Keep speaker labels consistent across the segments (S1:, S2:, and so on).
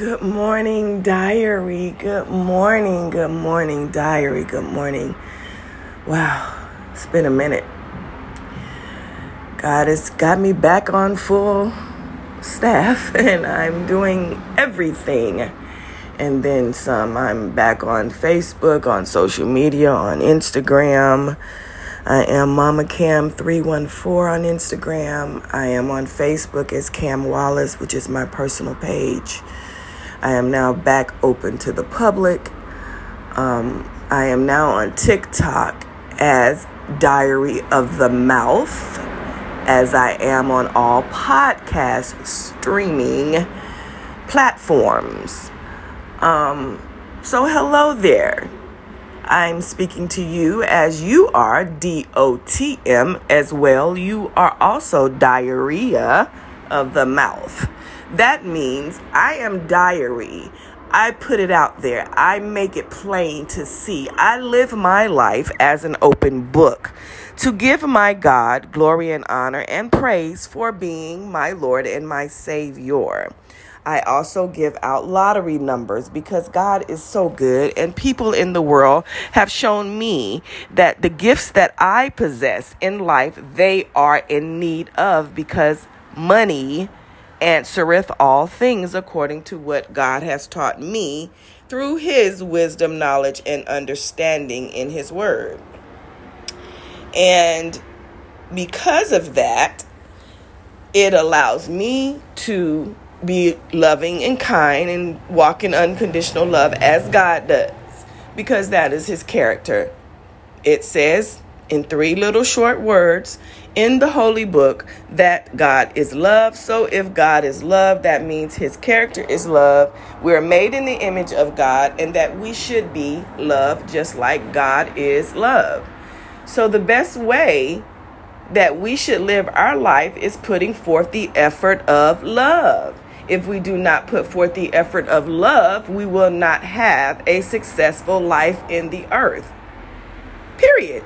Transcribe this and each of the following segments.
S1: Good morning, diary. Good morning, good morning, diary. Good morning. Wow, it's been a minute. God has got me back on full staff, and I'm doing everything. And then some. I'm back on Facebook, on social media, on Instagram. I am Mama Cam 314 on Instagram. I am on Facebook as Cam Wallace, which is my personal page. I am now back open to the public. Um, I am now on TikTok as Diary of the Mouth, as I am on all podcast streaming platforms. Um, so, hello there. I'm speaking to you as you are D O T M as well. You are also diarrhea of the mouth. That means I am diary. I put it out there. I make it plain to see. I live my life as an open book to give my God glory and honor and praise for being my Lord and my Savior. I also give out lottery numbers because God is so good, and people in the world have shown me that the gifts that I possess in life, they are in need of because money answereth all things according to what God has taught me through his wisdom, knowledge, and understanding in his word. And because of that, it allows me to be loving and kind and walk in unconditional love as God does, because that is his character. It says in three little short words in the holy book that God is love. So if God is love, that means his character is love. We're made in the image of God and that we should be love just like God is love. So the best way that we should live our life is putting forth the effort of love. If we do not put forth the effort of love, we will not have a successful life in the earth. Period.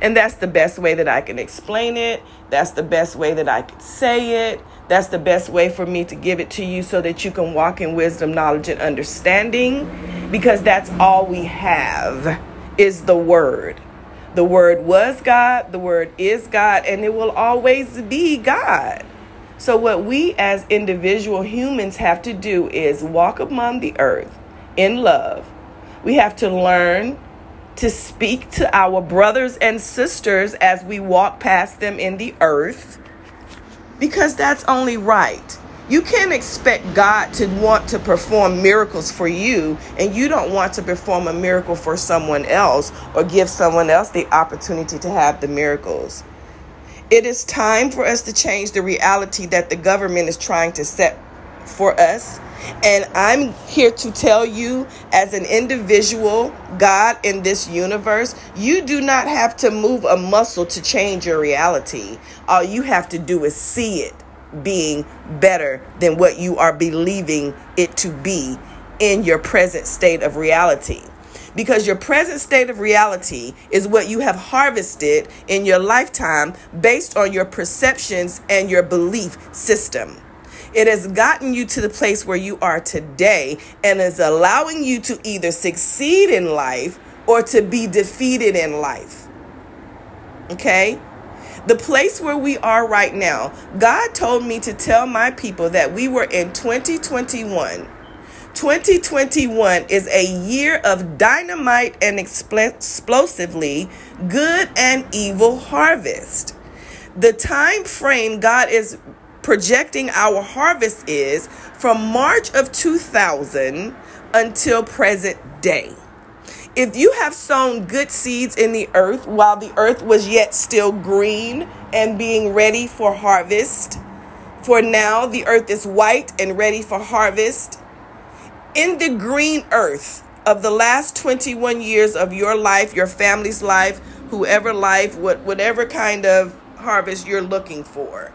S1: And that's the best way that I can explain it. That's the best way that I can say it. That's the best way for me to give it to you so that you can walk in wisdom, knowledge, and understanding because that's all we have is the word. The word was God, the word is God, and it will always be God. So, what we as individual humans have to do is walk among the earth in love. We have to learn to speak to our brothers and sisters as we walk past them in the earth because that's only right. You can't expect God to want to perform miracles for you and you don't want to perform a miracle for someone else or give someone else the opportunity to have the miracles. It is time for us to change the reality that the government is trying to set for us and I'm here to tell you, as an individual, God in this universe, you do not have to move a muscle to change your reality. All you have to do is see it being better than what you are believing it to be in your present state of reality. Because your present state of reality is what you have harvested in your lifetime based on your perceptions and your belief system. It has gotten you to the place where you are today and is allowing you to either succeed in life or to be defeated in life. Okay? The place where we are right now, God told me to tell my people that we were in 2021. 2021 is a year of dynamite and explosively good and evil harvest. The time frame God is projecting our harvest is from March of 2000 until present day. If you have sown good seeds in the earth while the earth was yet still green and being ready for harvest, for now the earth is white and ready for harvest. In the green earth of the last 21 years of your life, your family's life, whoever life, what, whatever kind of harvest you're looking for,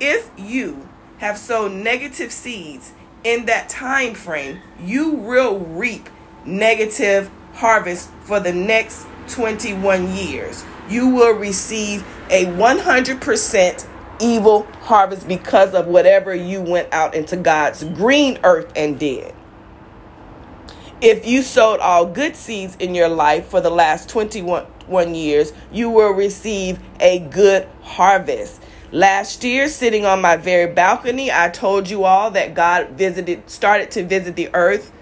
S1: if you have sown negative seeds in that time frame, you will reap negative harvest for the next 21 years. You will receive a 100% evil harvest because of whatever you went out into God's green earth and did. If you sowed all good seeds in your life for the last 21 years, you will receive a good harvest. Last year, sitting on my very balcony, I told you all that God visited, started to visit the earth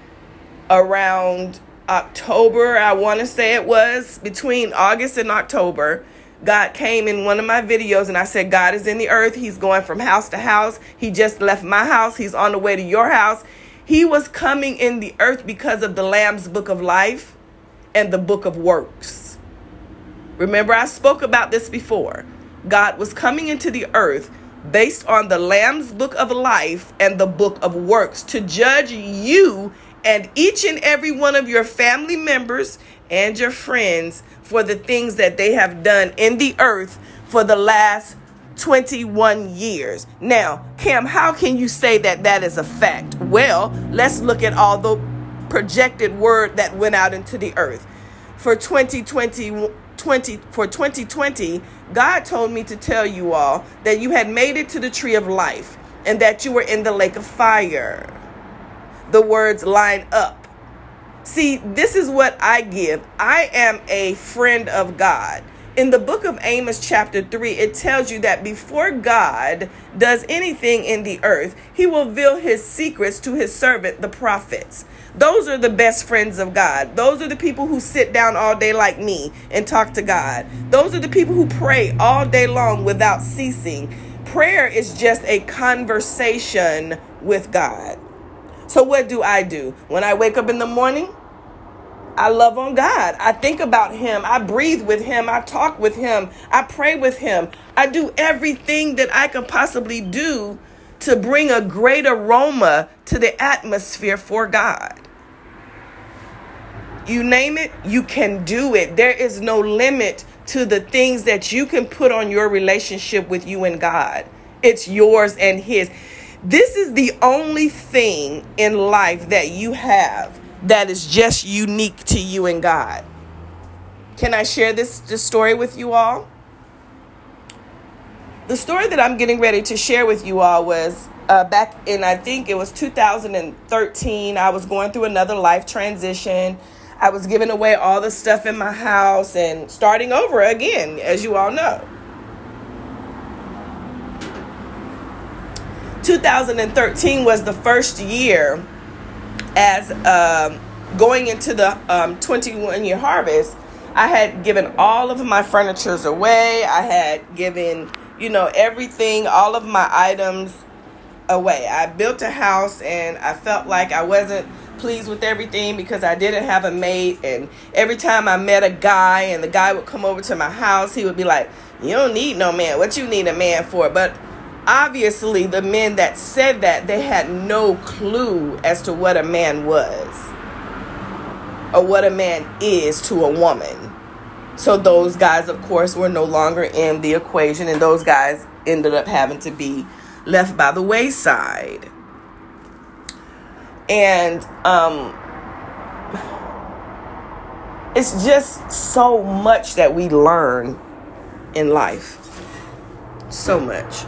S1: around October, I want to say it was between August and October. God came in one of my videos and I said, God is in the earth. He's going from house to house. He just left my house. He's on the way to your house. He was coming in the earth because of the Lamb's book of life and the book of works. Remember, I spoke about this before. God was coming into the earth based on the Lamb's book of life and the book of works to judge you and each and every one of your family members and your friends for the things that they have done in the earth for the last 21 years. Now, Cam, how can you say that that is a fact? Well, let's look at all the projected word that went out into the earth. For 2020, 20, for 2020, God told me to tell you all that you had made it to the tree of life and that you were in the lake of fire. The words line up See, this is what I give. I am a friend of God. In the book of Amos, chapter 3, it tells you that before God does anything in the earth, he will reveal his secrets to his servant, the prophets. Those are the best friends of God. Those are the people who sit down all day like me and talk to God. Those are the people who pray all day long without ceasing. Prayer is just a conversation with God. So, what do I do? When I wake up in the morning, I love on God. I think about Him. I breathe with Him. I talk with Him. I pray with Him. I do everything that I can possibly do to bring a great aroma to the atmosphere for God. You name it, you can do it. There is no limit to the things that you can put on your relationship with you and God. It's yours and His. This is the only thing in life that you have that is just unique to you and God. Can I share this, this story with you all? The story that I'm getting ready to share with you all was uh, back in, I think it was 2013. I was going through another life transition. I was giving away all the stuff in my house and starting over again, as you all know. 2013 was the first year as um, going into the um, 21 year harvest. I had given all of my furnitures away. I had given, you know, everything, all of my items away. I built a house and I felt like I wasn't pleased with everything because I didn't have a mate. And every time I met a guy and the guy would come over to my house, he would be like, You don't need no man. What you need a man for? But obviously the men that said that they had no clue as to what a man was or what a man is to a woman so those guys of course were no longer in the equation and those guys ended up having to be left by the wayside. And um it's just so much that we learn in life. So much